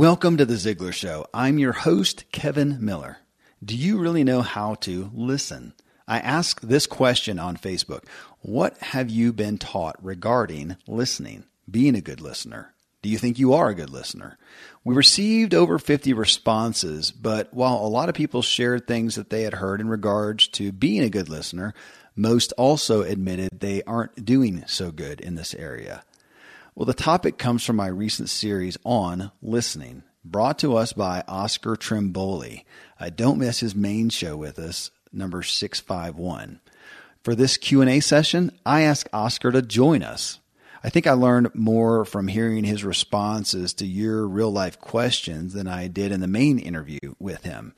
Welcome to The Ziglar Show. I'm your host, Kevin Miller. Do you really know how to listen? I ask this question on Facebook What have you been taught regarding listening, being a good listener? Do you think you are a good listener? We received over 50 responses, but while a lot of people shared things that they had heard in regards to being a good listener, most also admitted they aren't doing so good in this area. Well, the topic comes from my recent series on listening, brought to us by Oscar Trimboli. Uh, don't miss his main show with us, number 651. For this Q&A session, I asked Oscar to join us. I think I learned more from hearing his responses to your real life questions than I did in the main interview with him.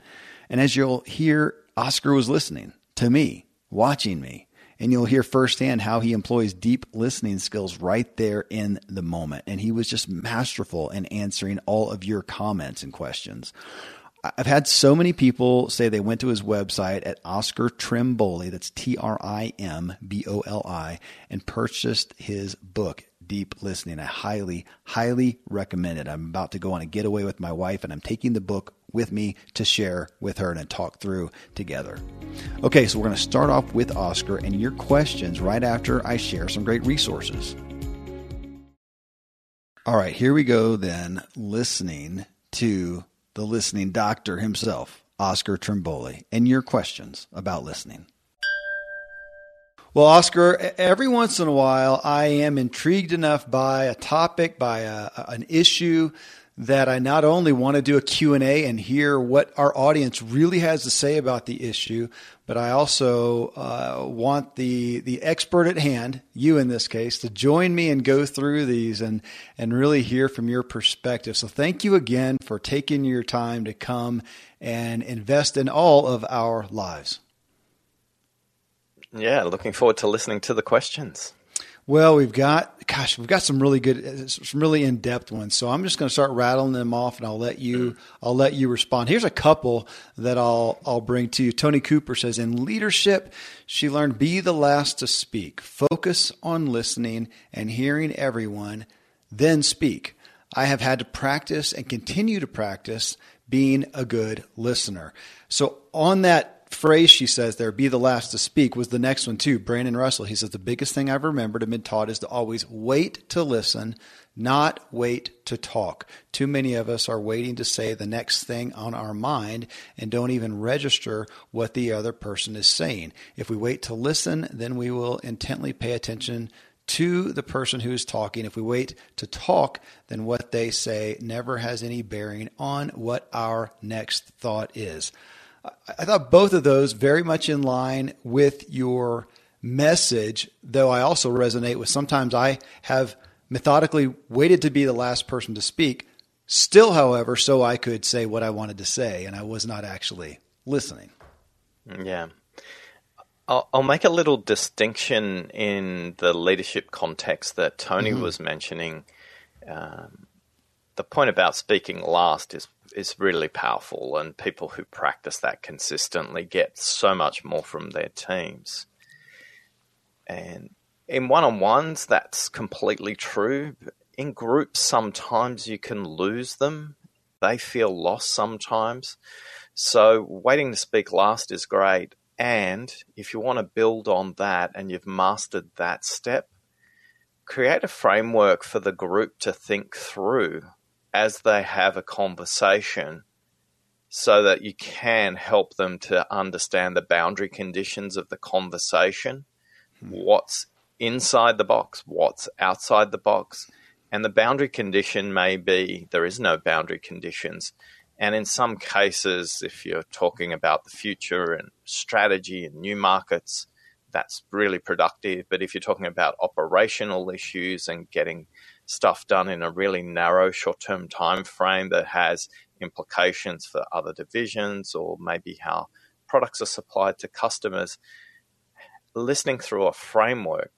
And as you'll hear, Oscar was listening to me, watching me, and you'll hear firsthand how he employs deep listening skills right there in the moment. And he was just masterful in answering all of your comments and questions. I've had so many people say they went to his website at Oscar Trimboli, that's T R I M B O L I, and purchased his book, Deep Listening. I highly, highly recommend it. I'm about to go on a getaway with my wife, and I'm taking the book with me to share with her and talk through together. Okay, so we're going to start off with Oscar and your questions right after I share some great resources. All right, here we go then, listening to the listening doctor himself, Oscar Trimboli, and your questions about listening. Well, Oscar, every once in a while, I am intrigued enough by a topic, by a, an issue that I not only want to do a Q&A and hear what our audience really has to say about the issue, but I also uh, want the the expert at hand, you in this case, to join me and go through these and and really hear from your perspective. So thank you again for taking your time to come and invest in all of our lives. Yeah, looking forward to listening to the questions. Well, we've got, gosh, we've got some really good, some really in depth ones. So I'm just going to start rattling them off, and I'll let you, I'll let you respond. Here's a couple that I'll, I'll bring to you. Tony Cooper says, in leadership, she learned be the last to speak, focus on listening and hearing everyone, then speak. I have had to practice and continue to practice being a good listener. So on that phrase she says there, be the last to speak, was the next one too. Brandon Russell, he says, the biggest thing I've remembered and been taught is to always wait to listen, not wait to talk. Too many of us are waiting to say the next thing on our mind and don't even register what the other person is saying. If we wait to listen, then we will intently pay attention to the person who is talking. If we wait to talk, then what they say never has any bearing on what our next thought is. I thought both of those very much in line with your message, though I also resonate with sometimes I have methodically waited to be the last person to speak, still, however, so I could say what I wanted to say, and I was not actually listening. Yeah. I'll, I'll make a little distinction in the leadership context that Tony mm-hmm. was mentioning. Um, the point about speaking last is is really powerful, and people who practice that consistently get so much more from their teams. And in one on ones, that's completely true. In groups, sometimes you can lose them, they feel lost sometimes. So, waiting to speak last is great. And if you want to build on that and you've mastered that step, create a framework for the group to think through as they have a conversation so that you can help them to understand the boundary conditions of the conversation, hmm. what's inside the box, what's outside the box. And the boundary condition may be there is no boundary conditions. And in some cases, if you're talking about the future and strategy and new markets, that's really productive. But if you're talking about operational issues and getting stuff done in a really narrow short-term time frame that has implications for other divisions or maybe how products are supplied to customers. Listening through a framework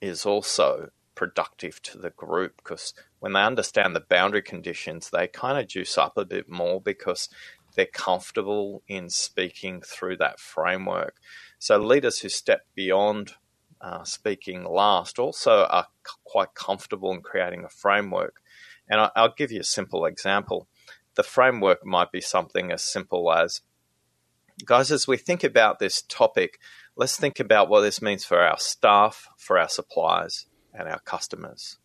is also productive to the group because when they understand the boundary conditions they kind of juice up a bit more because they're comfortable in speaking through that framework. So leaders who step beyond uh, speaking last also are c- quite comfortable in creating a framework. And I, I'll give you a simple example. The framework might be something as simple as guys, as we think about this topic, let's think about what this means for our staff, for our suppliers, and our customers.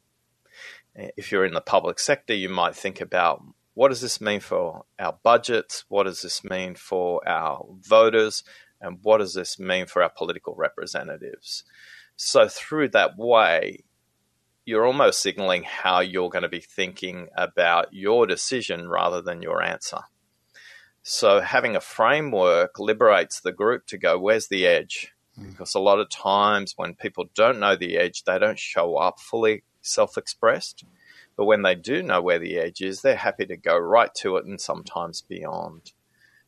If you're in the public sector, you might think about what does this mean for our budgets? What does this mean for our voters? And what does this mean for our political representatives? So, through that way, you're almost signaling how you're going to be thinking about your decision rather than your answer. So, having a framework liberates the group to go, where's the edge? Mm. Because a lot of times when people don't know the edge, they don't show up fully self expressed. But when they do know where the edge is, they're happy to go right to it and sometimes beyond.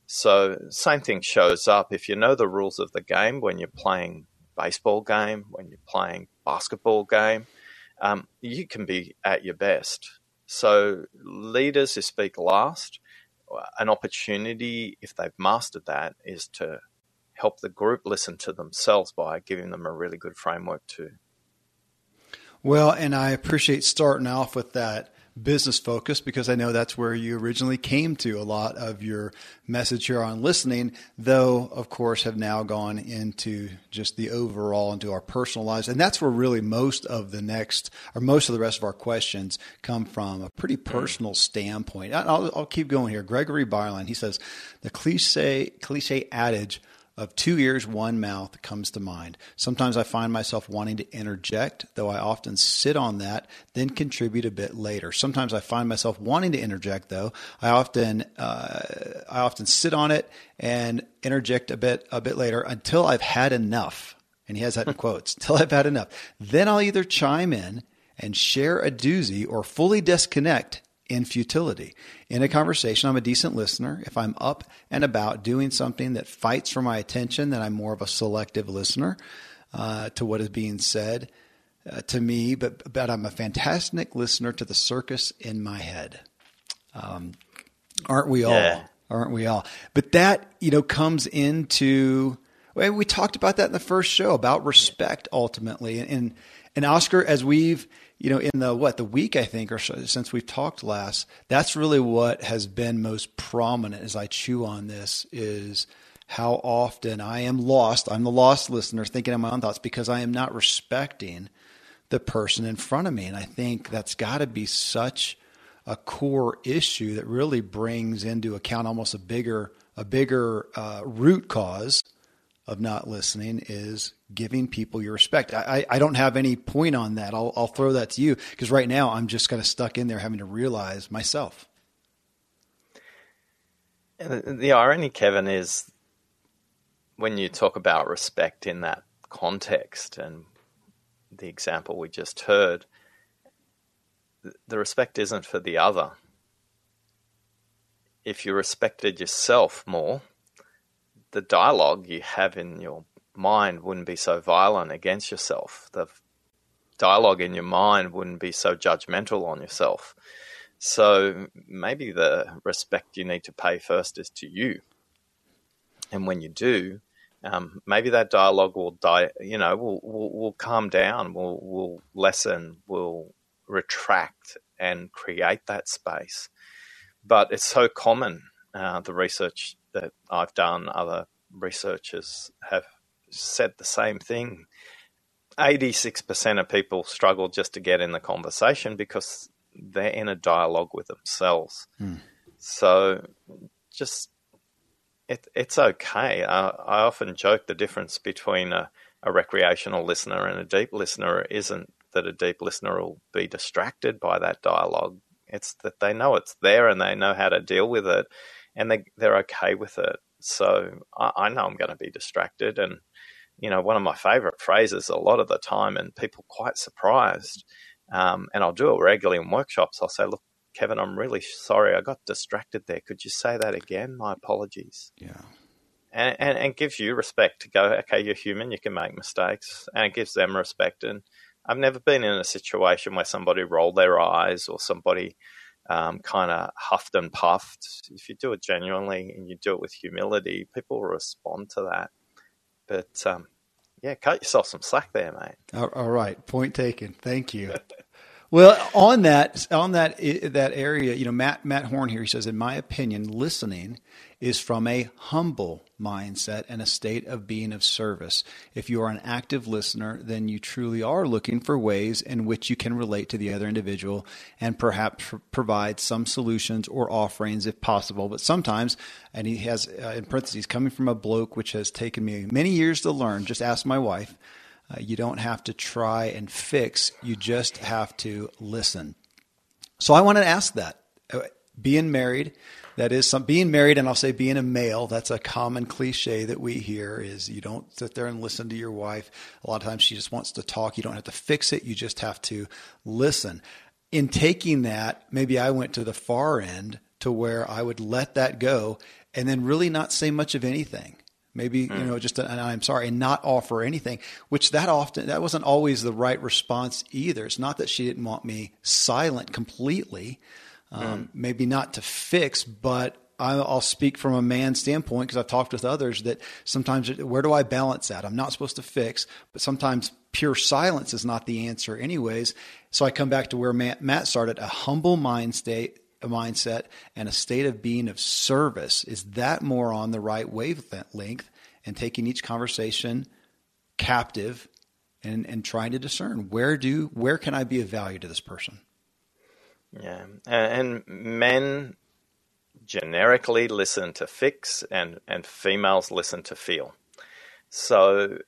So, same thing shows up if you know the rules of the game when you're playing baseball game, when you're playing basketball game, um, you can be at your best. So, leaders who speak last, an opportunity, if they've mastered that, is to help the group listen to themselves by giving them a really good framework too. Well, and I appreciate starting off with that business focus because I know that's where you originally came to a lot of your message here on listening, though, of course, have now gone into just the overall, into our personal lives. And that's where really most of the next, or most of the rest of our questions come from a pretty mm. personal standpoint. I'll, I'll keep going here. Gregory Byline, he says, the cliche, cliche adage, of two ears, one mouth comes to mind. Sometimes I find myself wanting to interject, though I often sit on that, then contribute a bit later. Sometimes I find myself wanting to interject, though I often uh, I often sit on it and interject a bit a bit later until I've had enough. And he has that in quotes. Until I've had enough, then I'll either chime in and share a doozy or fully disconnect in futility. In a conversation, I'm a decent listener. If I'm up and about doing something that fights for my attention, then I'm more of a selective listener uh, to what is being said uh, to me, but, but I'm a fantastic listener to the circus in my head. Um, aren't we all? Yeah. Aren't we all? But that, you know, comes into, well, we talked about that in the first show about respect ultimately. And, and Oscar, as we've, you know, in the what the week I think or so since we've talked last, that's really what has been most prominent as I chew on this is how often I am lost. I'm the lost listener thinking of my own thoughts because I am not respecting the person in front of me. And I think that's got to be such a core issue that really brings into account almost a bigger a bigger uh, root cause of not listening is giving people your respect. I, I don't have any point on that. I'll, I'll throw that to you because right now I'm just kind of stuck in there having to realize myself. The irony, Kevin, is when you talk about respect in that context and the example we just heard, the respect isn't for the other. If you respected yourself more, the dialogue you have in your mind wouldn't be so violent against yourself. The dialogue in your mind wouldn't be so judgmental on yourself. So maybe the respect you need to pay first is to you. And when you do, um, maybe that dialogue will die, you know, will, will, will calm down, will, will lessen, will retract and create that space. But it's so common, uh, the research that I've done, other researchers have said the same thing. 86% of people struggle just to get in the conversation because they're in a dialogue with themselves. Mm. So just it, it's okay. I, I, often joke the difference between a, a, recreational listener and a deep listener isn't that a deep listener will be distracted by that dialogue. It's that they know it's there and they know how to deal with it and they, they're okay with it. So I, I know I'm going to be distracted. And, you know, one of my favorite phrases a lot of the time, and people quite surprised, um, and I'll do it regularly in workshops. I'll say, look, Kevin, I'm really sorry. I got distracted there. Could you say that again? My apologies. Yeah. And, and, and gives you respect to go, okay, you're human, you can make mistakes. And it gives them respect. And I've never been in a situation where somebody rolled their eyes or somebody um, kind of huffed and puffed. If you do it genuinely and you do it with humility, people will respond to that. But um, yeah, cut yourself some slack there, mate. all right, point taken. Thank you. well, on that on that that area, you know, Matt Matt Horn here he says, in my opinion, listening is from a humble mindset and a state of being of service. If you are an active listener, then you truly are looking for ways in which you can relate to the other individual and perhaps provide some solutions or offerings if possible. But sometimes, and he has uh, in parentheses, coming from a bloke which has taken me many years to learn. Just ask my wife. Uh, you don't have to try and fix, you just have to listen. So I want to ask that. Uh, being married, that is some being married, and I'll say being a male, that's a common cliche that we hear is you don't sit there and listen to your wife. A lot of times she just wants to talk. You don't have to fix it, you just have to listen. In taking that, maybe I went to the far end to where I would let that go and then really not say much of anything maybe mm. you know just and i'm sorry and not offer anything which that often that wasn't always the right response either it's not that she didn't want me silent completely um, mm. maybe not to fix but I'll speak from a man's standpoint because I've talked with others that sometimes where do I balance that? I'm not supposed to fix, but sometimes pure silence is not the answer, anyways. So I come back to where Matt started a humble mind state, mindset and a state of being of service is that more on the right wavelength and taking each conversation captive and, and trying to discern where do where can I be of value to this person? Yeah, uh, and men generically listen to fix, and and females listen to feel. So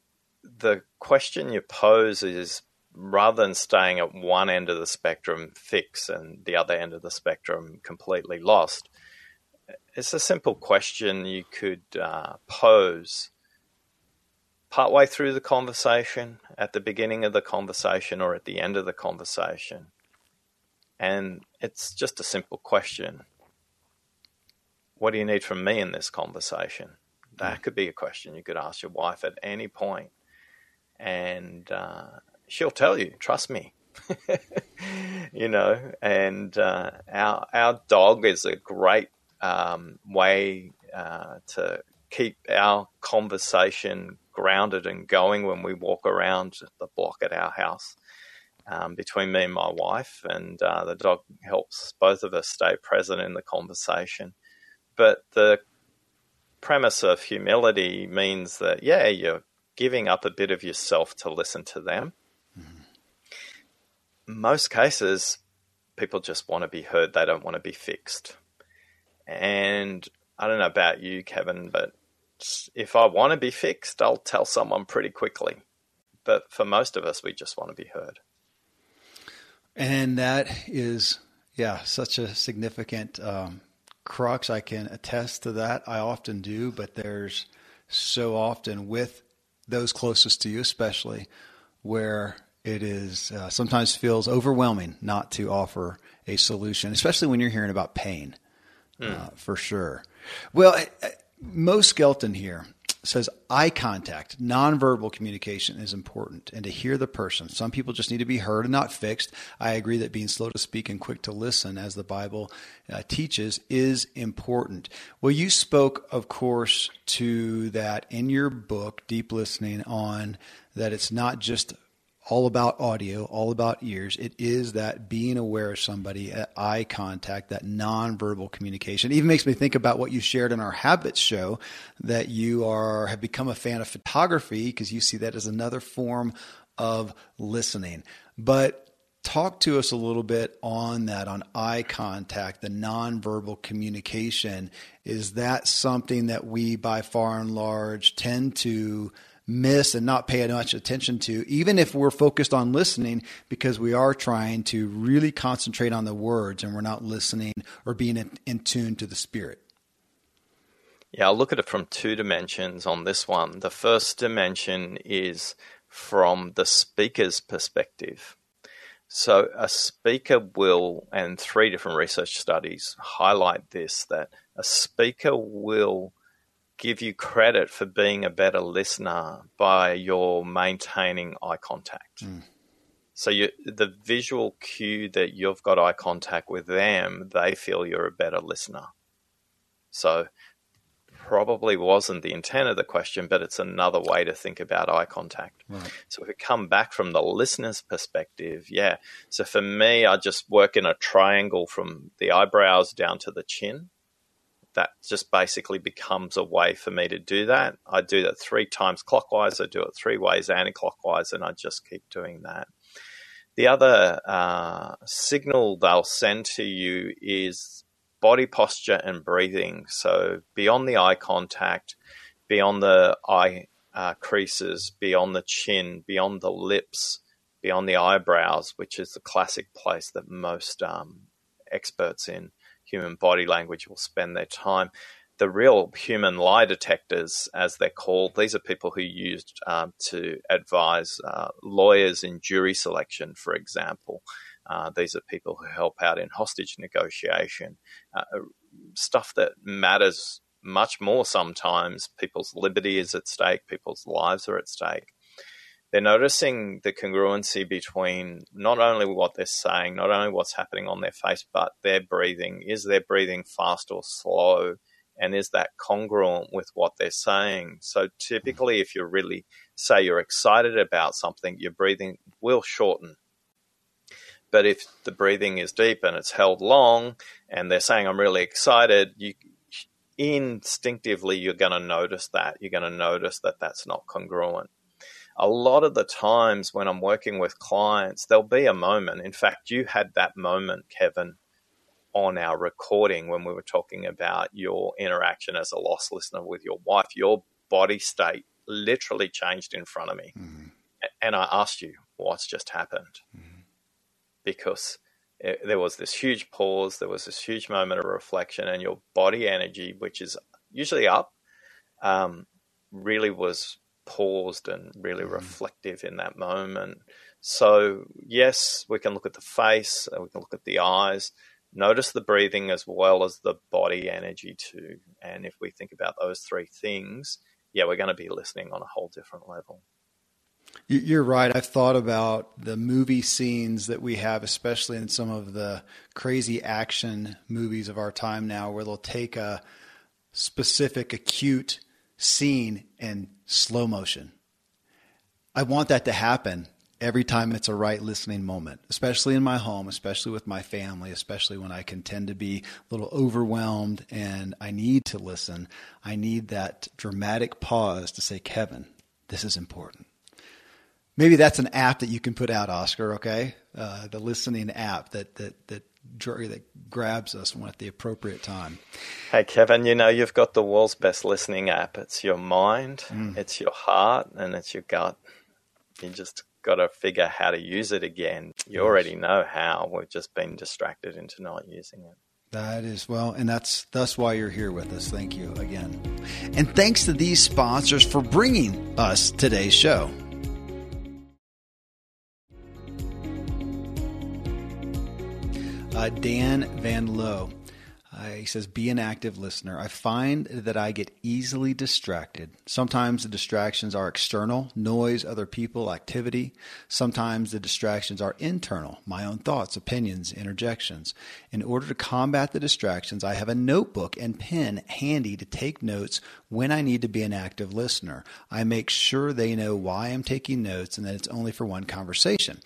the question you pose is rather than staying at one end of the spectrum fixed and the other end of the spectrum completely lost, it's a simple question you could uh, pose partway through the conversation, at the beginning of the conversation, or at the end of the conversation. And it's just a simple question What do you need from me in this conversation? That could be a question you could ask your wife at any point. And uh, she'll tell you, trust me. you know, and uh, our our dog is a great um, way uh, to keep our conversation grounded and going when we walk around the block at our house. Um, between me and my wife, and uh, the dog helps both of us stay present in the conversation. But the premise of humility means that, yeah, you're giving up a bit of yourself to listen to them most cases, people just want to be heard. They don't want to be fixed. And I don't know about you, Kevin, but if I want to be fixed, I'll tell someone pretty quickly. But for most of us, we just want to be heard. And that is, yeah, such a significant um, crux. I can attest to that. I often do, but there's so often with those closest to you, especially, where it is uh, sometimes feels overwhelming not to offer a solution, especially when you're hearing about pain, mm. uh, for sure. Well, Mo Skelton here says eye contact, nonverbal communication is important and to hear the person. Some people just need to be heard and not fixed. I agree that being slow to speak and quick to listen, as the Bible uh, teaches, is important. Well, you spoke, of course, to that in your book, Deep Listening, on that it's not just all about audio, all about ears. It is that being aware of somebody, uh, eye contact, that nonverbal communication. It even makes me think about what you shared in our habits show that you are have become a fan of photography because you see that as another form of listening. But talk to us a little bit on that on eye contact the nonverbal communication is that something that we by far and large tend to miss and not pay much attention to, even if we're focused on listening, because we are trying to really concentrate on the words and we're not listening or being in, in tune to the spirit. Yeah, I'll look at it from two dimensions on this one. The first dimension is from the speaker's perspective. So, a speaker will, and three different research studies highlight this that a speaker will give you credit for being a better listener by your maintaining eye contact. Mm. So you, the visual cue that you've got eye contact with them, they feel you're a better listener. So probably wasn't the intent of the question, but it's another way to think about eye contact. Right. So if we come back from the listener's perspective, yeah. So for me, I just work in a triangle from the eyebrows down to the chin. That just basically becomes a way for me to do that. I do that three times clockwise. I do it three ways anti-clockwise, and I just keep doing that. The other uh, signal they'll send to you is body posture and breathing. So beyond the eye contact, beyond the eye uh, creases, beyond the chin, beyond the lips, beyond the eyebrows, which is the classic place that most um, experts in human body language will spend their time. The real human lie detectors, as they're called, these are people who used um, to advise uh, lawyers in jury selection, for example. Uh, these are people who help out in hostage negotiation, uh, stuff that matters much more sometimes. People's liberty is at stake, people's lives are at stake. They're noticing the congruency between not only what they're saying, not only what's happening on their face, but their breathing. Is their breathing fast or slow? And is that congruent with what they're saying? So typically, if you're really say you're excited about something, your breathing will shorten but if the breathing is deep and it's held long, and they're saying, I'm really excited, you instinctively you're going to notice that. You're going to notice that that's not congruent. A lot of the times when I'm working with clients, there'll be a moment. In fact, you had that moment, Kevin, on our recording when we were talking about your interaction as a lost listener with your wife. Your body state literally changed in front of me. Mm-hmm. And I asked you, what's just happened? Mm-hmm because it, there was this huge pause, there was this huge moment of reflection, and your body energy, which is usually up, um, really was paused and really mm. reflective in that moment. So, yes, we can look at the face, we can look at the eyes, notice the breathing as well as the body energy, too. And if we think about those three things, yeah, we're going to be listening on a whole different level. You're right. I've thought about the movie scenes that we have, especially in some of the crazy action movies of our time now, where they'll take a specific acute scene in slow motion. I want that to happen every time it's a right listening moment, especially in my home, especially with my family, especially when I can tend to be a little overwhelmed and I need to listen. I need that dramatic pause to say, Kevin, this is important maybe that's an app that you can put out, Oscar. Okay, uh, the listening app that that that that grabs us when at the appropriate time. Hey, Kevin, you know you've got the world's best listening app. It's your mind, mm. it's your heart, and it's your gut. You just got to figure how to use it again. You yes. already know how. We've just been distracted into not using it. That is well, and that's that's why you're here with us. Thank you again, and thanks to these sponsors for bringing us today's show. Uh, Dan Van Lowe. Uh, he says, Be an active listener. I find that I get easily distracted. Sometimes the distractions are external noise, other people, activity. Sometimes the distractions are internal my own thoughts, opinions, interjections. In order to combat the distractions, I have a notebook and pen handy to take notes when I need to be an active listener. I make sure they know why I'm taking notes and that it's only for one conversation.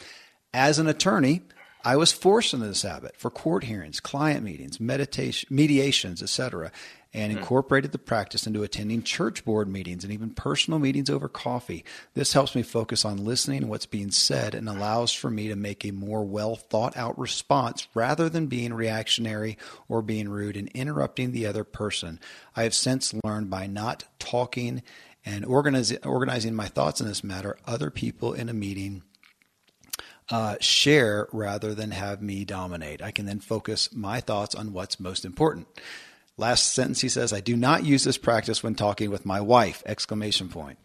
As an attorney, I was forced into this habit for court hearings, client meetings, meditation, mediations, etc., and hmm. incorporated the practice into attending church board meetings and even personal meetings over coffee. This helps me focus on listening to what's being said and allows for me to make a more well thought out response rather than being reactionary or being rude and interrupting the other person. I have since learned by not talking and organizing my thoughts in this matter, other people in a meeting uh, share rather than have me dominate. I can then focus my thoughts on what's most important. Last sentence he says, I do not use this practice when talking with my wife! Exclamation point.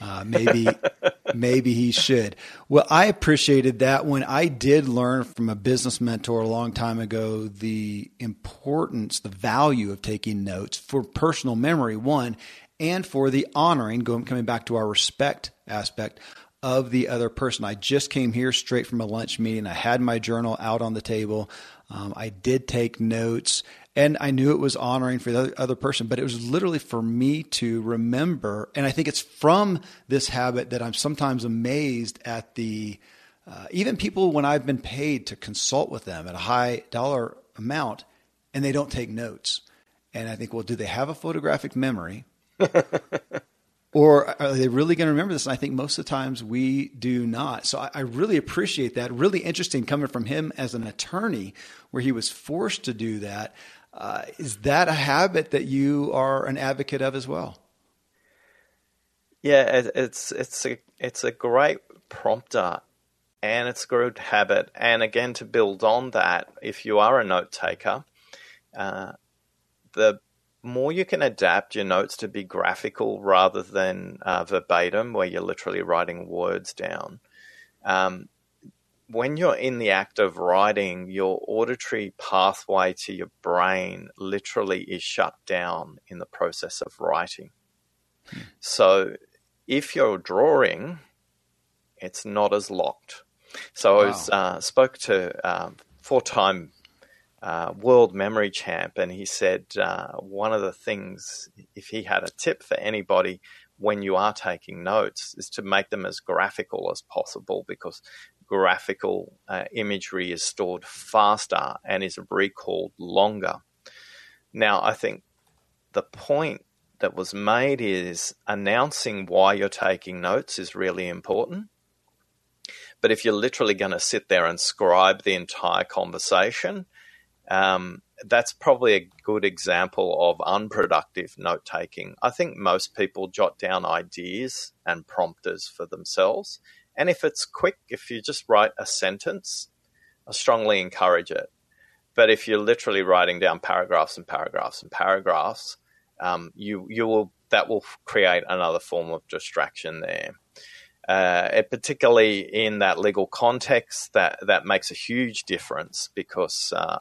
Uh, maybe, maybe he should. Well, I appreciated that when I did learn from a business mentor a long time ago the importance, the value of taking notes for personal memory, one, and for the honoring, going coming back to our respect aspect of the other person. I just came here straight from a lunch meeting. I had my journal out on the table. Um, I did take notes, and I knew it was honoring for the other person, but it was literally for me to remember. And I think it's from this habit that I'm sometimes amazed at the, uh, even people when I've been paid to consult with them at a high dollar amount and they don't take notes. And I think, well, do they have a photographic memory? or are they really going to remember this? And I think most of the times we do not. So I, I, really appreciate that. Really interesting coming from him as an attorney, where he was forced to do that. Uh, is that a habit that you are an advocate of as well? Yeah, it's it's a it's a great prompter, and it's a good habit. And again, to build on that, if you are a note taker, uh, the more you can adapt your notes to be graphical rather than uh, verbatim, where you're literally writing words down. Um, when you're in the act of writing, your auditory pathway to your brain literally is shut down in the process of writing. So if you're drawing, it's not as locked. So wow. I was, uh, spoke to uh, four-time uh, world memory champ, and he said uh, one of the things, if he had a tip for anybody when you are taking notes, is to make them as graphical as possible because graphical uh, imagery is stored faster and is recalled longer. Now, I think the point that was made is announcing why you're taking notes is really important. But if you're literally going to sit there and scribe the entire conversation, um, that's probably a good example of unproductive note taking. I think most people jot down ideas and prompters for themselves. And if it's quick, if you just write a sentence, I strongly encourage it. But if you're literally writing down paragraphs and paragraphs and paragraphs, um, you you will that will create another form of distraction there uh, particularly in that legal context, that that makes a huge difference because uh,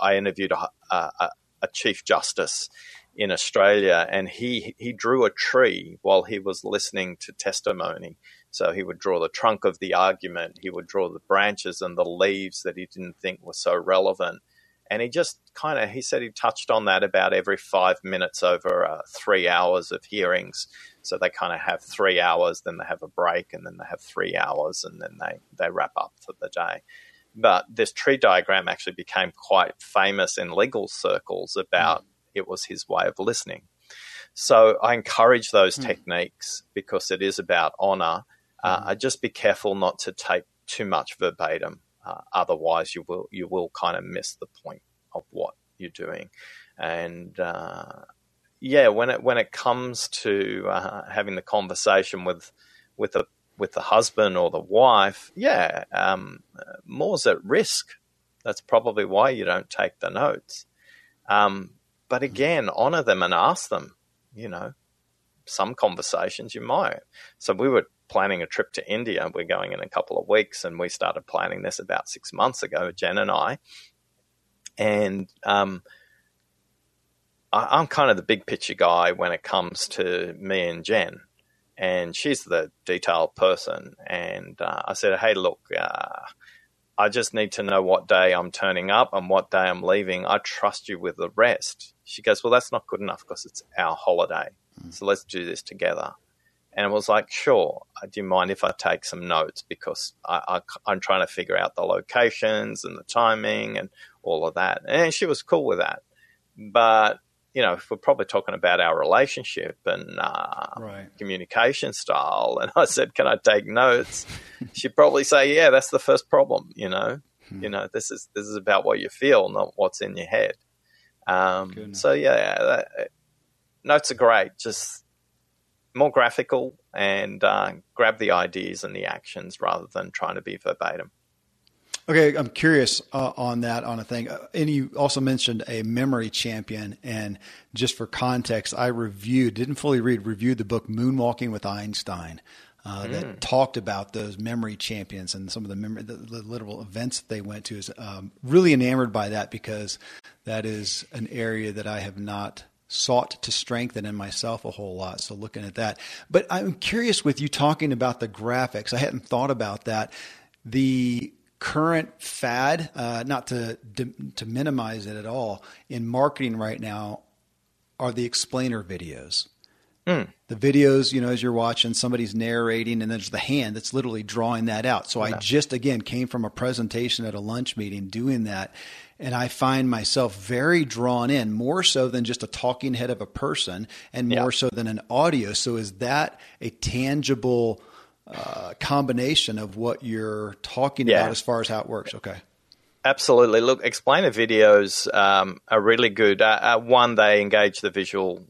I interviewed a, a, a, chief justice in Australia, and he he drew a tree while he was listening to testimony. So he would draw the trunk of the argument, he would draw the branches and the leaves that he didn't think were so relevant, and he just kind of he said he touched on that about every five minutes over uh, three hours of hearings so they kind of have three hours then they have a break and then they have three hours and then they they wrap up for the day but this tree diagram actually became quite famous in legal circles about mm. it was his way of listening so i encourage those mm. techniques because it is about honor uh, mm. just be careful not to take too much verbatim uh, otherwise, you will you will kind of miss the point of what you're doing. And uh, yeah, when it when it comes to uh, having the conversation with with the with the husband or the wife, yeah, um, more's at risk. That's probably why you don't take the notes. Um, but again, honor them and ask them. You know, some conversations you might. So we were planning a trip to India. We're going in a couple of weeks, and we started planning this about six months ago, Jen and I. And um, I, am kind of the big picture guy when it comes to me and Jen, and she's the detailed person. And uh, I said, "Hey, look." Uh, I just need to know what day I'm turning up and what day I'm leaving. I trust you with the rest. She goes, Well, that's not good enough because it's our holiday. Mm. So let's do this together. And it was like, sure, do you mind if I take some notes? Because I, I, am trying to figure out the locations and the timing and all of that. And she was cool with that. But, you know, we're probably talking about our relationship and uh, right. communication style, and I said, can I take notes? She'd probably say, yeah, that's the first problem, you know. Hmm. You know, this is this is about what you feel, not what's in your head. Um, so yeah, that, notes are great. Just more graphical and uh, grab the ideas and the actions rather than trying to be verbatim. Okay, I'm curious uh, on that on a thing. Uh, and you also mentioned a memory champion, and just for context, I reviewed, didn't fully read, reviewed the book Moonwalking with Einstein. Uh, mm. That talked about those memory champions and some of the memory, the, the little events that they went to. Is um, really enamored by that because that is an area that I have not sought to strengthen in myself a whole lot. So looking at that. But I'm curious with you talking about the graphics. I hadn't thought about that. The current fad, uh, not to, to to minimize it at all, in marketing right now, are the explainer videos. Mm. The videos, you know, as you're watching, somebody's narrating, and there's the hand that's literally drawing that out. So yeah. I just again came from a presentation at a lunch meeting doing that, and I find myself very drawn in, more so than just a talking head of a person, and more yeah. so than an audio. So is that a tangible? Uh, combination of what you're talking yeah. about as far as how it works. Okay. Absolutely. Look, explainer videos um, are really good. Uh, uh, one, they engage the visual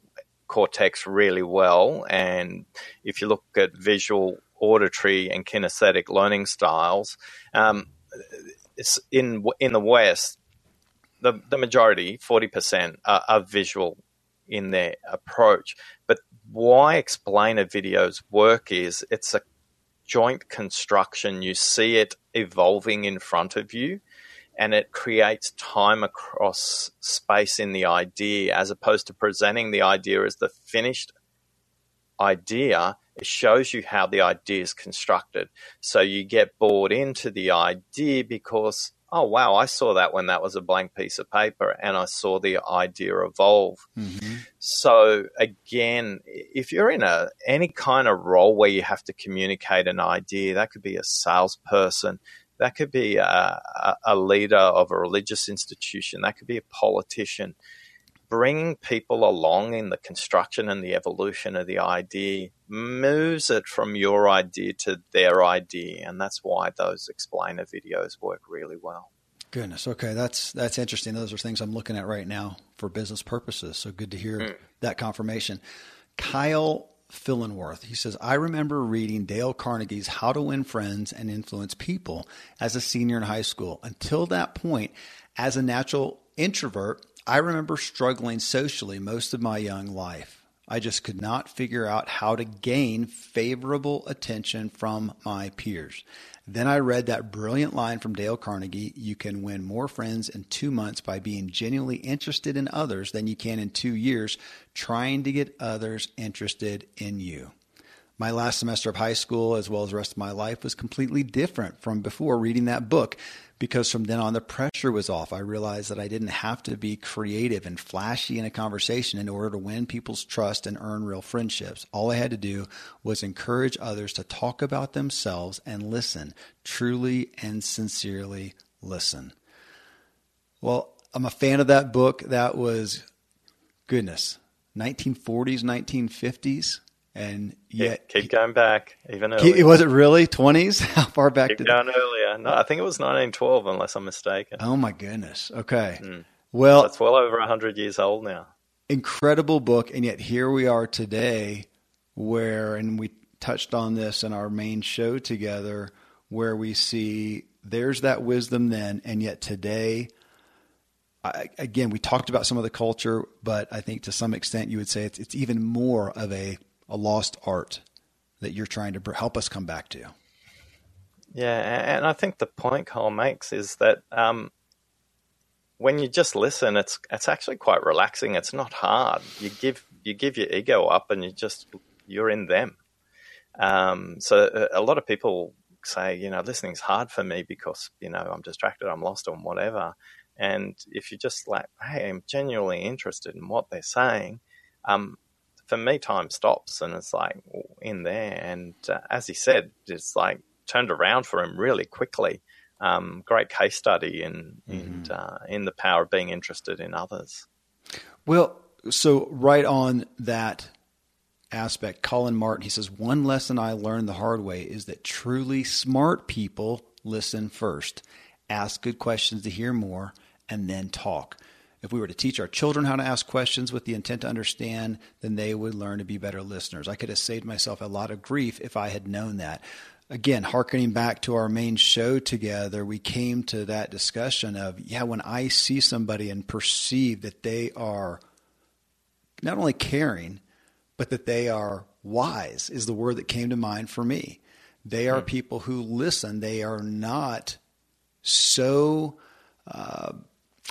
cortex really well. And if you look at visual, auditory, and kinesthetic learning styles, um, in in the West, the, the majority, 40%, are, are visual in their approach. But why explainer videos work is it's a joint construction. You see it evolving in front of you and it creates time across space in the idea as opposed to presenting the idea as the finished idea it shows you how the idea is constructed so you get bored into the idea because oh wow i saw that when that was a blank piece of paper and i saw the idea evolve mm-hmm. so again if you're in a any kind of role where you have to communicate an idea that could be a salesperson that could be a, a leader of a religious institution. That could be a politician. Bringing people along in the construction and the evolution of the idea moves it from your idea to their idea, and that's why those explainer videos work really well. Goodness. Okay, that's that's interesting. Those are things I'm looking at right now for business purposes. So good to hear mm. that confirmation. Kyle Fillenworth. He says, I remember reading Dale Carnegie's How to Win Friends and Influence People as a senior in high school. Until that point, as a natural introvert, I remember struggling socially most of my young life. I just could not figure out how to gain favorable attention from my peers. Then I read that brilliant line from Dale Carnegie You can win more friends in two months by being genuinely interested in others than you can in two years trying to get others interested in you. My last semester of high school, as well as the rest of my life, was completely different from before reading that book because from then on the pressure was off. I realized that I didn't have to be creative and flashy in a conversation in order to win people's trust and earn real friendships. All I had to do was encourage others to talk about themselves and listen, truly and sincerely listen. Well, I'm a fan of that book. That was goodness, 1940s, 1950s and yet keep, keep going back even earlier. Was it really twenties? How far back? Keep did going earlier. No, I think it was 1912, unless I'm mistaken. Oh my goodness. Okay. Mm. Well, it's well over hundred years old now. Incredible book, and yet here we are today, where and we touched on this in our main show together, where we see there's that wisdom then, and yet today. I, again, we talked about some of the culture, but I think to some extent you would say it's, it's even more of a a lost art that you're trying to help us come back to. Yeah, and I think the point Cole makes is that um, when you just listen, it's it's actually quite relaxing. It's not hard. You give you give your ego up, and you just you're in them. Um, so a lot of people say, you know, listening's hard for me because you know I'm distracted, I'm lost, or whatever. And if you're just like, hey, I'm genuinely interested in what they're saying, um, for me, time stops and it's like in there. And uh, as he said, it's like turned around for him really quickly. Um, great case study in mm-hmm. in, uh, in the power of being interested in others. Well, so right on that aspect, Colin Martin, he says, one lesson I learned the hard way is that truly smart people listen first, ask good questions to hear more, and then talk. If we were to teach our children how to ask questions with the intent to understand, then they would learn to be better listeners. I could have saved myself a lot of grief if I had known that. Again, harkening back to our main show together, we came to that discussion of, yeah, when I see somebody and perceive that they are not only caring, but that they are wise, is the word that came to mind for me. They are mm-hmm. people who listen. They are not so uh,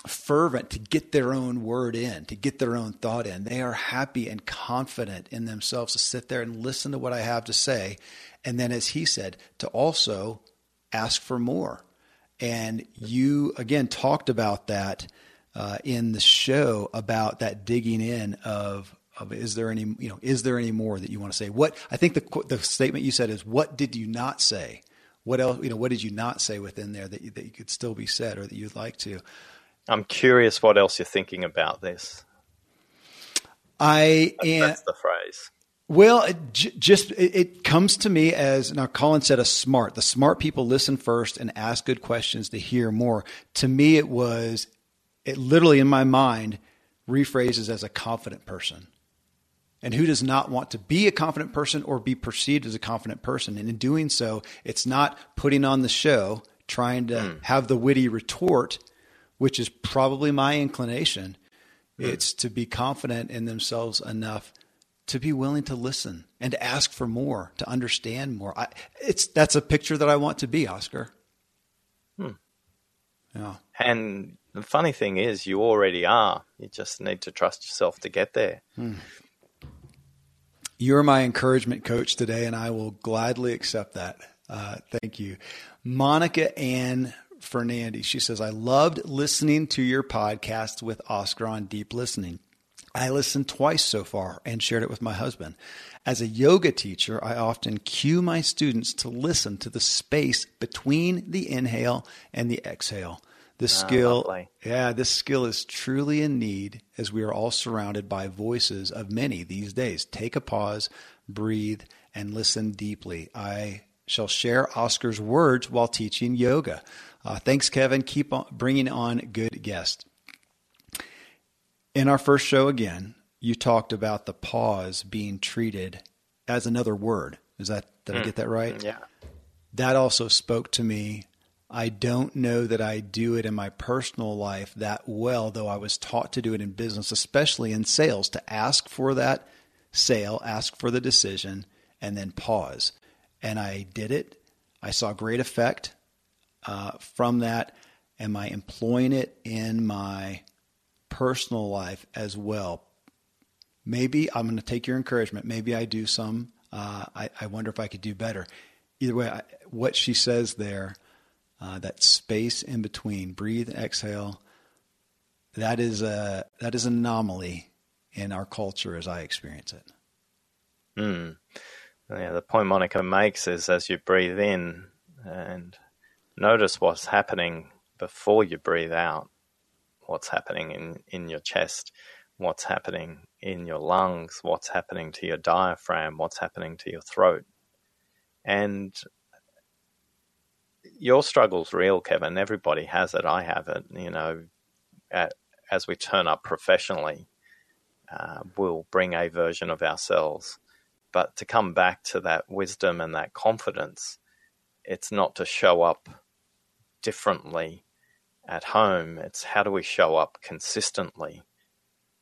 fervent to get their own word in, to get their own thought in. They are happy and confident in themselves to sit there and listen to what I have to say. And then, as he said, to also ask for more. And you again talked about that uh, in the show about that digging in of of is there any you know is there any more that you want to say? What I think the the statement you said is what did you not say? What else you know? What did you not say within there that you, that you could still be said or that you'd like to? I'm curious what else you're thinking about this. I am. That's the phrase. Well, it j- just it, it, comes to me as now Colin said a smart. The smart people listen first and ask good questions to hear more. To me, it was it literally in my mind rephrases as a confident person. And who does not want to be a confident person or be perceived as a confident person? And in doing so, it's not putting on the show, trying to mm. have the witty retort, which is probably my inclination. Mm. It's to be confident in themselves enough to be willing to listen and to ask for more, to understand more. I, it's that's a picture that I want to be, Oscar. Hmm. Yeah. And the funny thing is, you already are. You just need to trust yourself to get there. Hmm. You're my encouragement coach today, and I will gladly accept that. Uh, thank you. Monica Ann Fernandes, she says, I loved listening to your podcast with Oscar on deep listening. I listened twice so far and shared it with my husband. As a yoga teacher, I often cue my students to listen to the space between the inhale and the exhale. This oh, ah, skill, lovely. yeah, this skill is truly in need as we are all surrounded by voices of many these days. Take a pause, breathe, and listen deeply. I shall share Oscar's words while teaching yoga. Uh, thanks, Kevin. Keep on bringing on good guests. In our first show, again, you talked about the pause being treated as another word. Is that did mm. I get that right? Yeah. That also spoke to me. I don't know that I do it in my personal life that well, though I was taught to do it in business, especially in sales, to ask for that sale, ask for the decision, and then pause. And I did it. I saw great effect uh, from that. Am I employing it in my personal life as well. Maybe I'm going to take your encouragement. Maybe I do some. Uh, I, I, wonder if I could do better. Either way, I, what she says there, uh, that space in between, breathe, exhale, that is a that is an anomaly in our culture as I experience it. Mm. Yeah, the point Monica makes is as you breathe in and notice what's happening before you breathe out what's happening in, in your chest, what's happening in your lungs, what's happening to your diaphragm, what's happening to your throat. And your struggle's real, Kevin. Everybody has it. I have it. You know, at, as we turn up professionally, uh, we'll bring a version of ourselves. But to come back to that wisdom and that confidence, it's not to show up differently at home, it's how do we show up consistently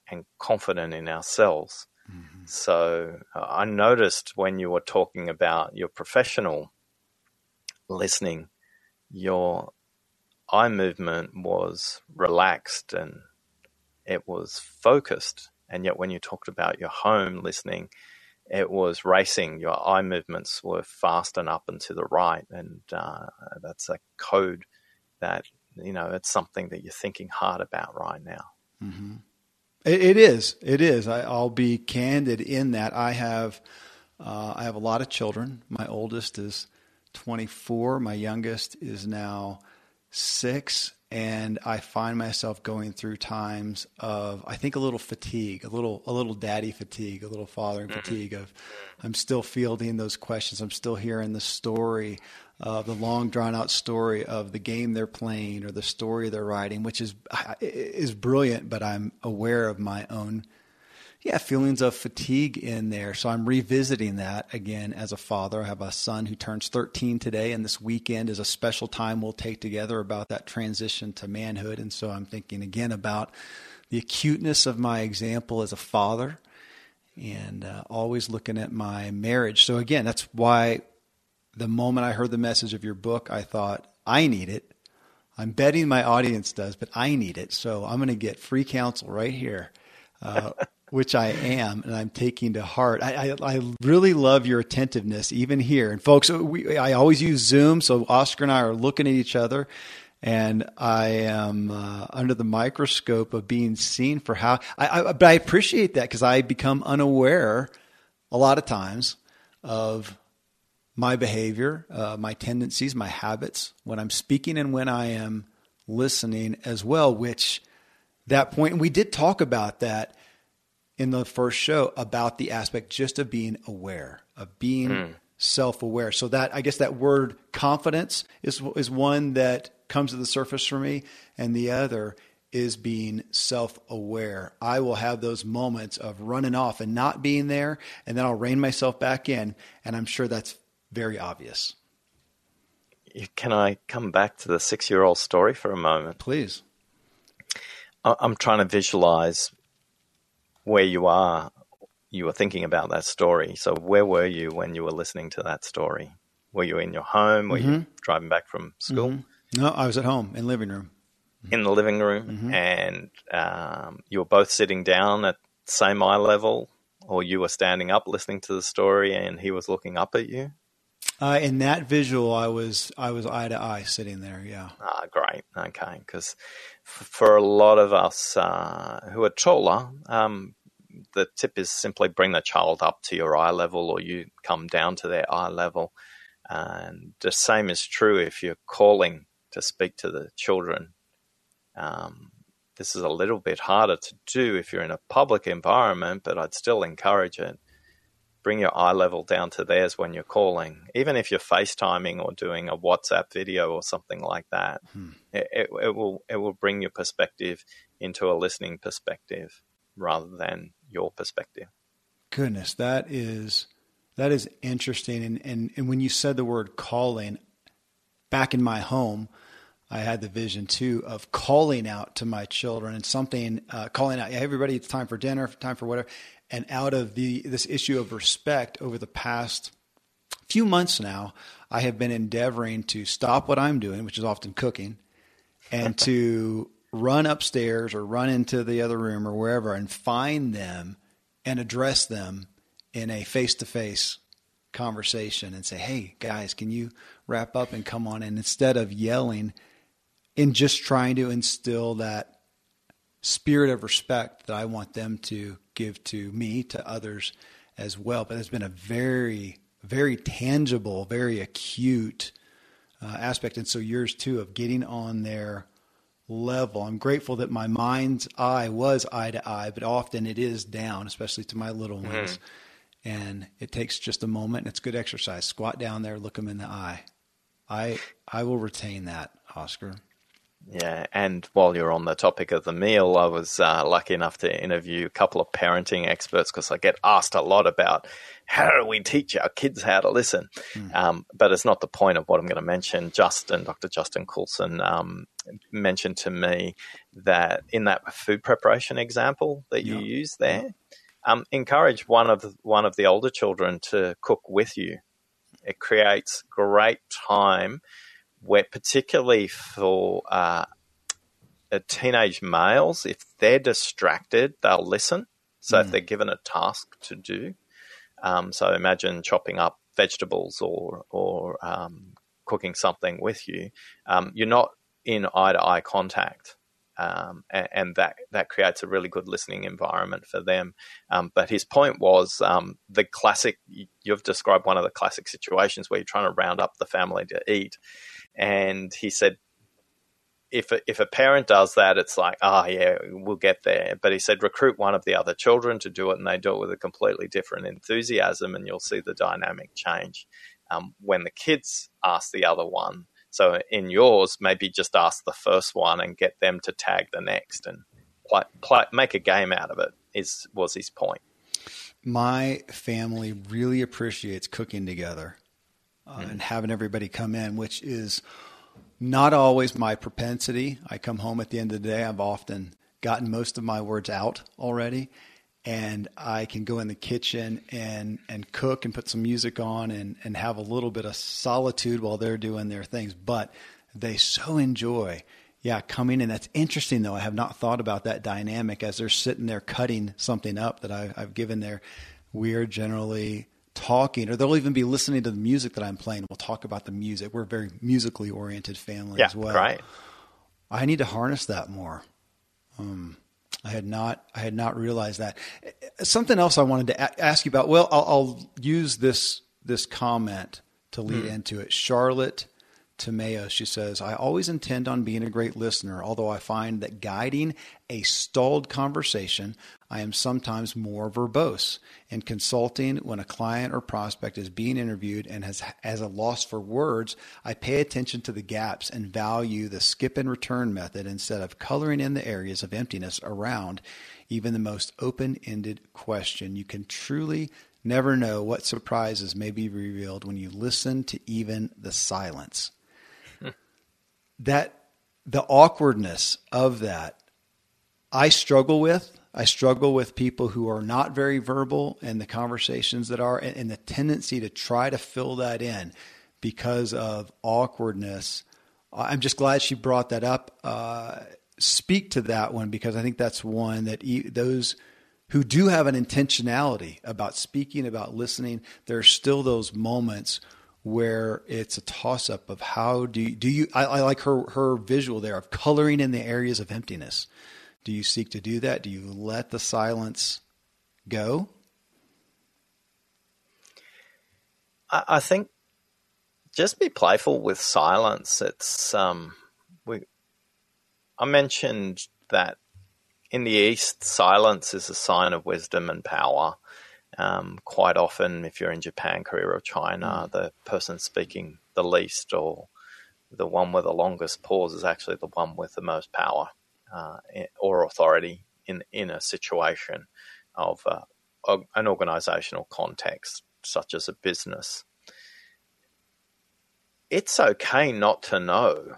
and confident in ourselves. Mm-hmm. So uh, I noticed when you were talking about your professional listening, your eye movement was relaxed and it was focused. And yet, when you talked about your home listening, it was racing. Your eye movements were fast and up and to the right. And uh, that's a code that you know, it's something that you're thinking hard about right now. Mm-hmm. It, it is. It is. I, will be candid in that I have, uh, I have a lot of children. My oldest is 24. My youngest is now six, and I find myself going through times of I think a little fatigue, a little a little daddy fatigue, a little fathering mm-hmm. fatigue of I'm still fielding those questions. I'm still hearing the story of the long drawn out story of the game they're playing or the story they're writing, which is is brilliant. But I'm aware of my own yeah feelings of fatigue in there, so I'm revisiting that again as a father. I have a son who turns 13 today, and this weekend is a special time we'll take together about that transition to manhood. And so I'm thinking again about the acuteness of my example as a father and uh, always looking at my marriage. So again, that's why the moment I heard the message of your book, I thought, I need it. I'm betting my audience does, but I need it. So I'm going to get free counsel right here, uh, which I am, and I'm taking to heart. I, I, I, really love your attentiveness, even here. And folks, we, I always use Zoom, so Oscar and I are looking at each other. and I am uh, under the microscope of being seen for how I, I but I appreciate that because I become unaware a lot of times of my behavior, uh, my tendencies, my habits when I'm speaking and when I am listening as well, which that point, and we did talk about that in the first show about the aspect just of being aware, of being mm. self aware. So that, I guess that word confidence is, is one that comes to the surface for me. And the other is being self aware. I will have those moments of running off and not being there, and then I'll rein myself back in. And I'm sure that's very obvious. Can I come back to the six year old story for a moment? Please. I'm trying to visualize where you are. You were thinking about that story. So, where were you when you were listening to that story? Were you in your home? Were mm-hmm. you driving back from school? Mm-hmm. No, I was at home in living room. In the living room, mm-hmm. and um, you were both sitting down at same eye level, or you were standing up listening to the story, and he was looking up at you. Uh, in that visual, I was I was eye to eye sitting there. Yeah. Ah, great. Okay, because f- for a lot of us uh, who are taller, um, the tip is simply bring the child up to your eye level, or you come down to their eye level. And the same is true if you're calling to speak to the children. Um, this is a little bit harder to do if you're in a public environment, but I'd still encourage it bring your eye level down to theirs when you're calling, even if you're FaceTiming or doing a WhatsApp video or something like that. Hmm. It, it, it, will it will bring your perspective into a listening perspective rather than your perspective. Goodness, that is that is interesting. And and, and when you said the word calling, back in my home. I had the vision too of calling out to my children and something, uh, calling out, hey, everybody, it's time for dinner, time for whatever and out of the this issue of respect over the past few months now, I have been endeavoring to stop what I'm doing, which is often cooking, and to run upstairs or run into the other room or wherever and find them and address them in a face to face conversation and say, Hey guys, can you wrap up and come on in instead of yelling and just trying to instill that spirit of respect that I want them to give to me, to others as well. But it's been a very, very tangible, very acute uh, aspect. And so yours too of getting on their level. I'm grateful that my mind's eye was eye to eye, but often it is down, especially to my little mm-hmm. ones. And it takes just a moment and it's good exercise. Squat down there, look them in the eye. I I will retain that, Oscar. Yeah, and while you're on the topic of the meal, I was uh, lucky enough to interview a couple of parenting experts because I get asked a lot about how do we teach our kids how to listen. Mm. Um, but it's not the point of what I'm going to mention. Justin, Dr. Justin Coulson, um, mentioned to me that in that food preparation example that you yeah. use there, um, encourage one of the, one of the older children to cook with you. It creates great time where particularly for uh, teenage males, if they're distracted, they'll listen. So mm. if they're given a task to do, um, so imagine chopping up vegetables or or um, cooking something with you, um, you're not in eye to eye contact. Um, and, and, that that creates a really good listening environment for them. Um, but his point was um, the classic. You've described one of the classic situations where you're trying to round up the family to eat, and he said if a, if a parent does that, it's like, oh yeah, we'll get there. But he said recruit one of the other children to do it, and they do it with a completely different enthusiasm, and you'll see the dynamic change. Um, when the kids ask the other one, so in yours, maybe just ask the first one and get them to tag the next, and play, play, make a game out of it. Is was his point? My family really appreciates cooking together uh, mm-hmm. and having everybody come in, which is not always my propensity. I come home at the end of the day. I've often gotten most of my words out already, and I can go in the kitchen and and cook and put some music on and and have a little bit of solitude while they're doing their things. But they so enjoy. Yeah, coming in. That's interesting, though. I have not thought about that dynamic as they're sitting there cutting something up that I, I've given there. We're generally talking, or they'll even be listening to the music that I'm playing. We'll talk about the music. We're a very musically oriented family yeah, as well. Right. I need to harness that more. Um, I had not I had not realized that. Something else I wanted to a- ask you about. Well, I'll, I'll, use this this comment to lead mm. into it. Charlotte Tomeo, she says, I always intend on being a great listener, although I find that guiding a stalled conversation, I am sometimes more verbose. In consulting, when a client or prospect is being interviewed and has, has a loss for words, I pay attention to the gaps and value the skip and return method instead of coloring in the areas of emptiness around even the most open ended question. You can truly never know what surprises may be revealed when you listen to even the silence that the awkwardness of that I struggle with. I struggle with people who are not very verbal and the conversations that are, and, and the tendency to try to fill that in because of awkwardness. I'm just glad she brought that up. Uh, speak to that one because I think that's one that e- those who do have an intentionality about speaking, about listening, there are still those moments where it's a toss up of how do you, do you I, I, like her her visual there of coloring in the areas of emptiness. Do you seek to do that? Do you let the silence go? I, I think just be playful with silence. It's um we I mentioned that in the East, silence is a sign of wisdom and power. Um, quite often, if you're in Japan, Korea, or China, mm. the person speaking the least or the one with the longest pause is actually the one with the most power uh, or authority in in a situation of uh, an organizational context, such as a business. It's okay not to know.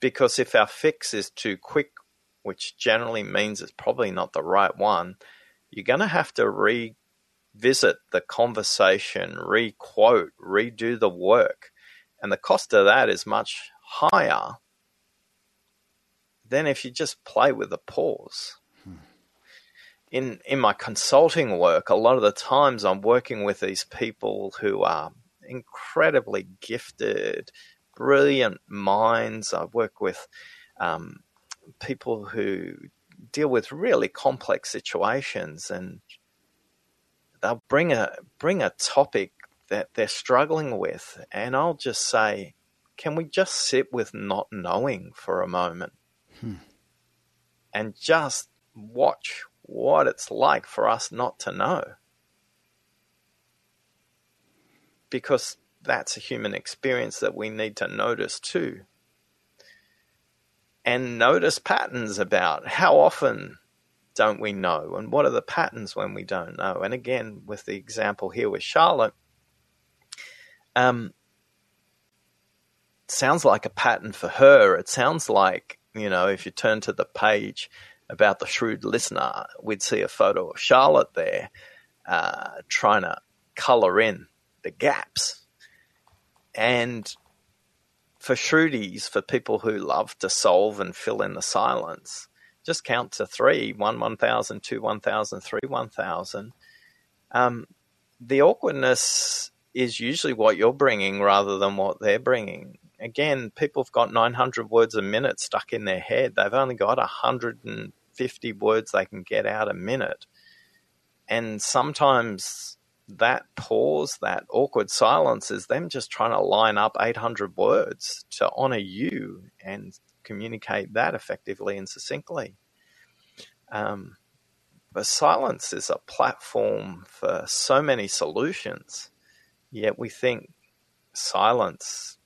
Because if our fix is too quick, which generally means it's probably not the right one, you're going to have to revisit the conversation, re-quote, redo the work. And the cost of that is much higher than if you just play with the pause. Hmm. In in my consulting work, a lot of the times I'm working with these people who are incredibly gifted, brilliant minds. I work with um, people who deal with really complex situations and they'll bring a bring a topic that they're struggling with and I'll just say can we just sit with not knowing for a moment hmm. and just watch what it's like for us not to know because that's a human experience that we need to notice too and notice patterns about how often don't we know and what are the patterns when we don't know. And again, with the example here with Charlotte, um, sounds like a pattern for her. It sounds like, you know, if you turn to the page about the shrewd listener, we'd see a photo of Charlotte there uh, trying to color in the gaps. And for shrewdies, for people who love to solve and fill in the silence, just count to three one, 1,000, two, 1,000, three, 1,000. Um, the awkwardness is usually what you're bringing rather than what they're bringing. Again, people have got 900 words a minute stuck in their head. They've only got 150 words they can get out a minute. And sometimes that pause, that awkward silence is them just trying to line up 800 words to honor you and communicate that effectively and succinctly. Um, but silence is a platform for so many solutions, yet we think silence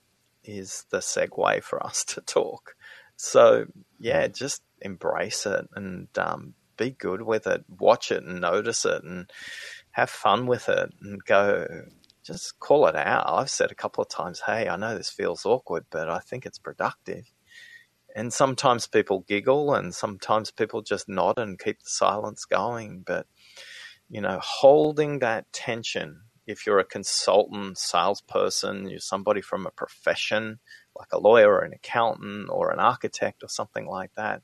is the segue for us to talk. So, yeah, just embrace it and um, be good with it, watch it and notice it, and have fun with it and go just call it out. I've said a couple of times, hey, I know this feels awkward, but I think it's productive. And sometimes people giggle and sometimes people just nod and keep the silence going. But, you know, holding that tension, if you're a consultant, salesperson, you're somebody from a profession like a lawyer or an accountant or an architect or something like that,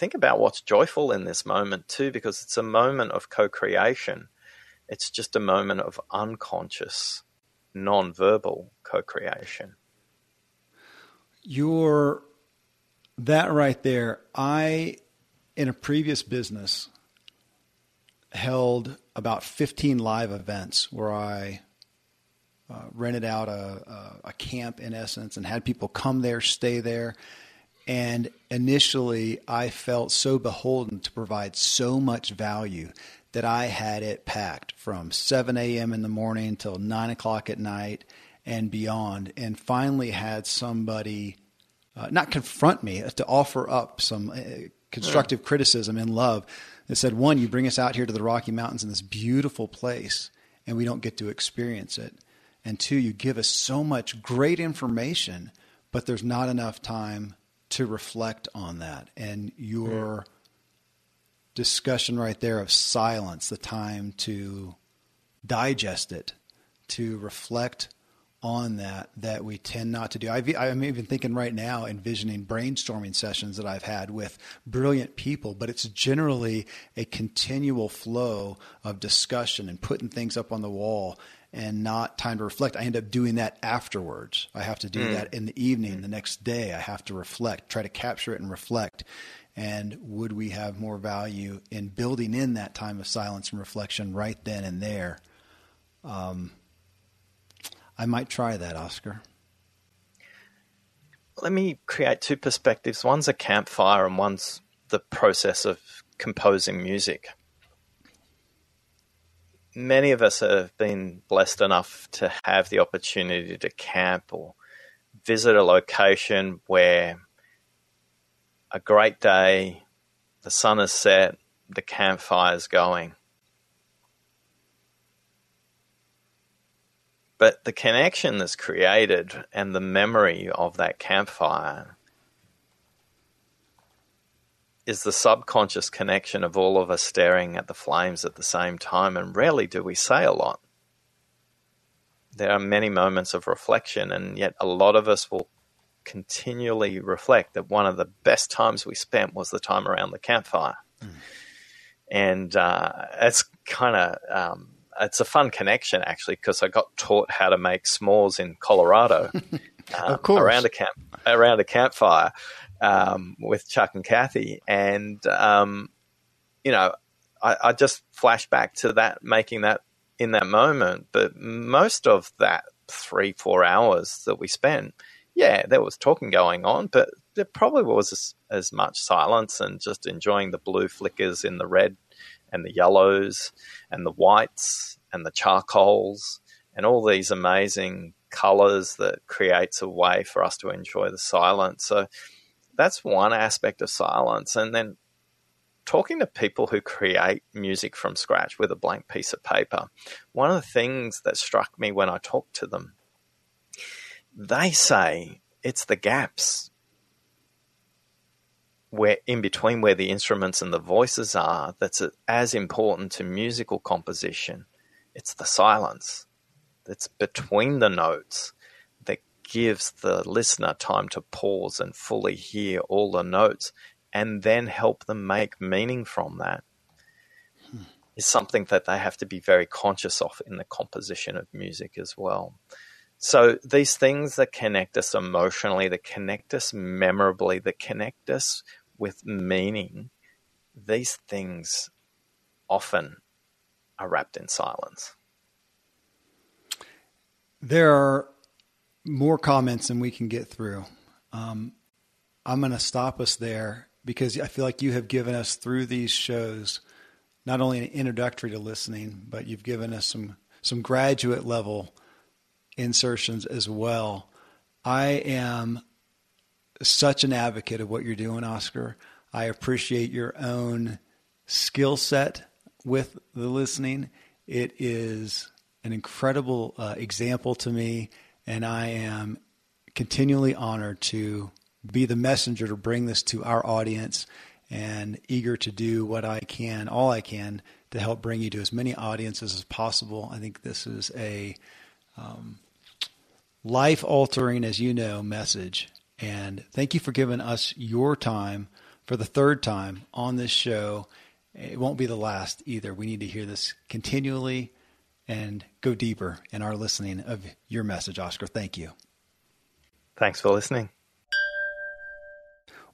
think about what's joyful in this moment too, because it's a moment of co creation. It's just a moment of unconscious non-verbal co-creation. Your that right there, I in a previous business held about 15 live events where I uh, rented out a, a, a camp in essence and had people come there, stay there. And initially, I felt so beholden to provide so much value that I had it packed from 7 a.m. in the morning till 9 o'clock at night and beyond. And finally, had somebody uh, not confront me, uh, to offer up some uh, constructive criticism in love that said, one, you bring us out here to the Rocky Mountains in this beautiful place and we don't get to experience it. And two, you give us so much great information, but there's not enough time to reflect on that. And your discussion right there of silence, the time to digest it, to reflect on that that we tend not to do. i am even thinking right now, envisioning brainstorming sessions that I've had with brilliant people, but it's generally a continual flow of discussion and putting things up on the wall and not time to reflect. I end up doing that afterwards. I have to do mm. that in the evening, the next day. I have to reflect, try to capture it and reflect. And would we have more value in building in that time of silence and reflection right then and there? Um, I might try that, Oscar. Let me create two perspectives. One's a campfire, and one's the process of composing music. Many of us have been blessed enough to have the opportunity to camp or visit a location where a great day, the sun is set, the campfire's going. But the connection that's created and the memory of that campfire is the subconscious connection of all of us staring at the flames at the same time, and rarely do we say a lot. There are many moments of reflection, and yet a lot of us will continually reflect that one of the best times we spent was the time around the campfire. Mm. And uh, it's kind of um, it's a fun connection actually because I got taught how to make s'mores in Colorado um, around a camp around a campfire um, with Chuck and Kathy, and um, you know, I, I, just flash back to that making that in that moment. But most of that three four hours that we spent, yeah, there was talking going on, but there probably was as, as much silence and just enjoying the blue flickers in the red and the yellows and the whites and the charcoals and all these amazing colors that creates a way for us to enjoy the silence. So that's one aspect of silence. And then talking to people who create music from scratch with a blank piece of paper, one of the things that struck me when I talked to them, they say it's the gaps where in between where the instruments and the voices are that's as important to musical composition it's the silence that's between the notes gives the listener time to pause and fully hear all the notes and then help them make meaning from that hmm. is something that they have to be very conscious of in the composition of music as well. So these things that connect us emotionally, that connect us memorably, that connect us with meaning, these things often are wrapped in silence. There are more comments than we can get through. Um, I'm going to stop us there because I feel like you have given us through these shows not only an introductory to listening, but you've given us some some graduate level insertions as well. I am such an advocate of what you're doing, Oscar. I appreciate your own skill set with the listening. It is an incredible uh, example to me, and I am continually honored to be the messenger to bring this to our audience and eager to do what I can, all I can, to help bring you to as many audiences as possible. I think this is a um, life altering, as you know, message and thank you for giving us your time for the third time on this show. It won't be the last either. We need to hear this continually and go deeper in our listening of your message, Oscar. Thank you. Thanks for listening.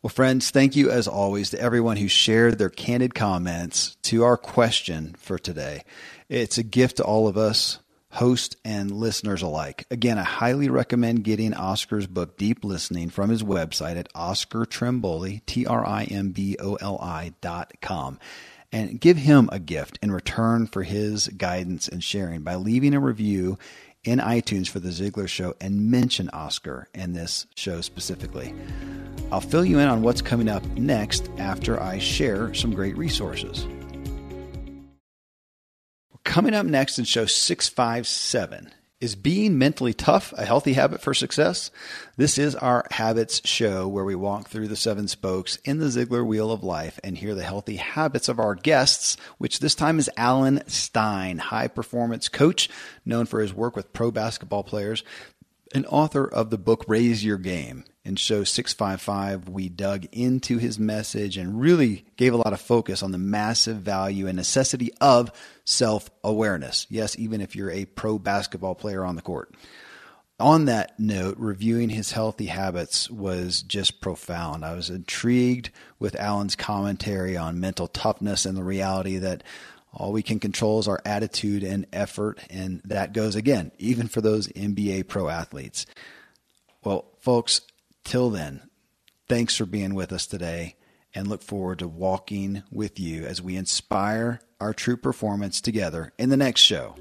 Well, friends, thank you as always to everyone who shared their candid comments to our question for today. It's a gift to all of us, hosts and listeners alike. Again, I highly recommend getting Oscar's book, Deep Listening, from his website at oscartrimboli, T-R-I-M-B-O-L-I dot com. And give him a gift in return for his guidance and sharing by leaving a review in iTunes for The Ziglar Show and mention Oscar in this show specifically. I'll fill you in on what's coming up next after I share some great resources. Coming up next in show 657 is being mentally tough a healthy habit for success? This is our habits show where we walk through the seven spokes in the Ziglar wheel of life and hear the healthy habits of our guests, which this time is Alan Stein, high performance coach known for his work with pro basketball players and author of the book Raise Your Game. In show 655, we dug into his message and really gave a lot of focus on the massive value and necessity of self awareness. Yes, even if you're a pro basketball player on the court. On that note, reviewing his healthy habits was just profound. I was intrigued with Alan's commentary on mental toughness and the reality that all we can control is our attitude and effort. And that goes again, even for those NBA pro athletes. Well, folks, till then, thanks for being with us today and look forward to walking with you as we inspire our true performance together in the next show.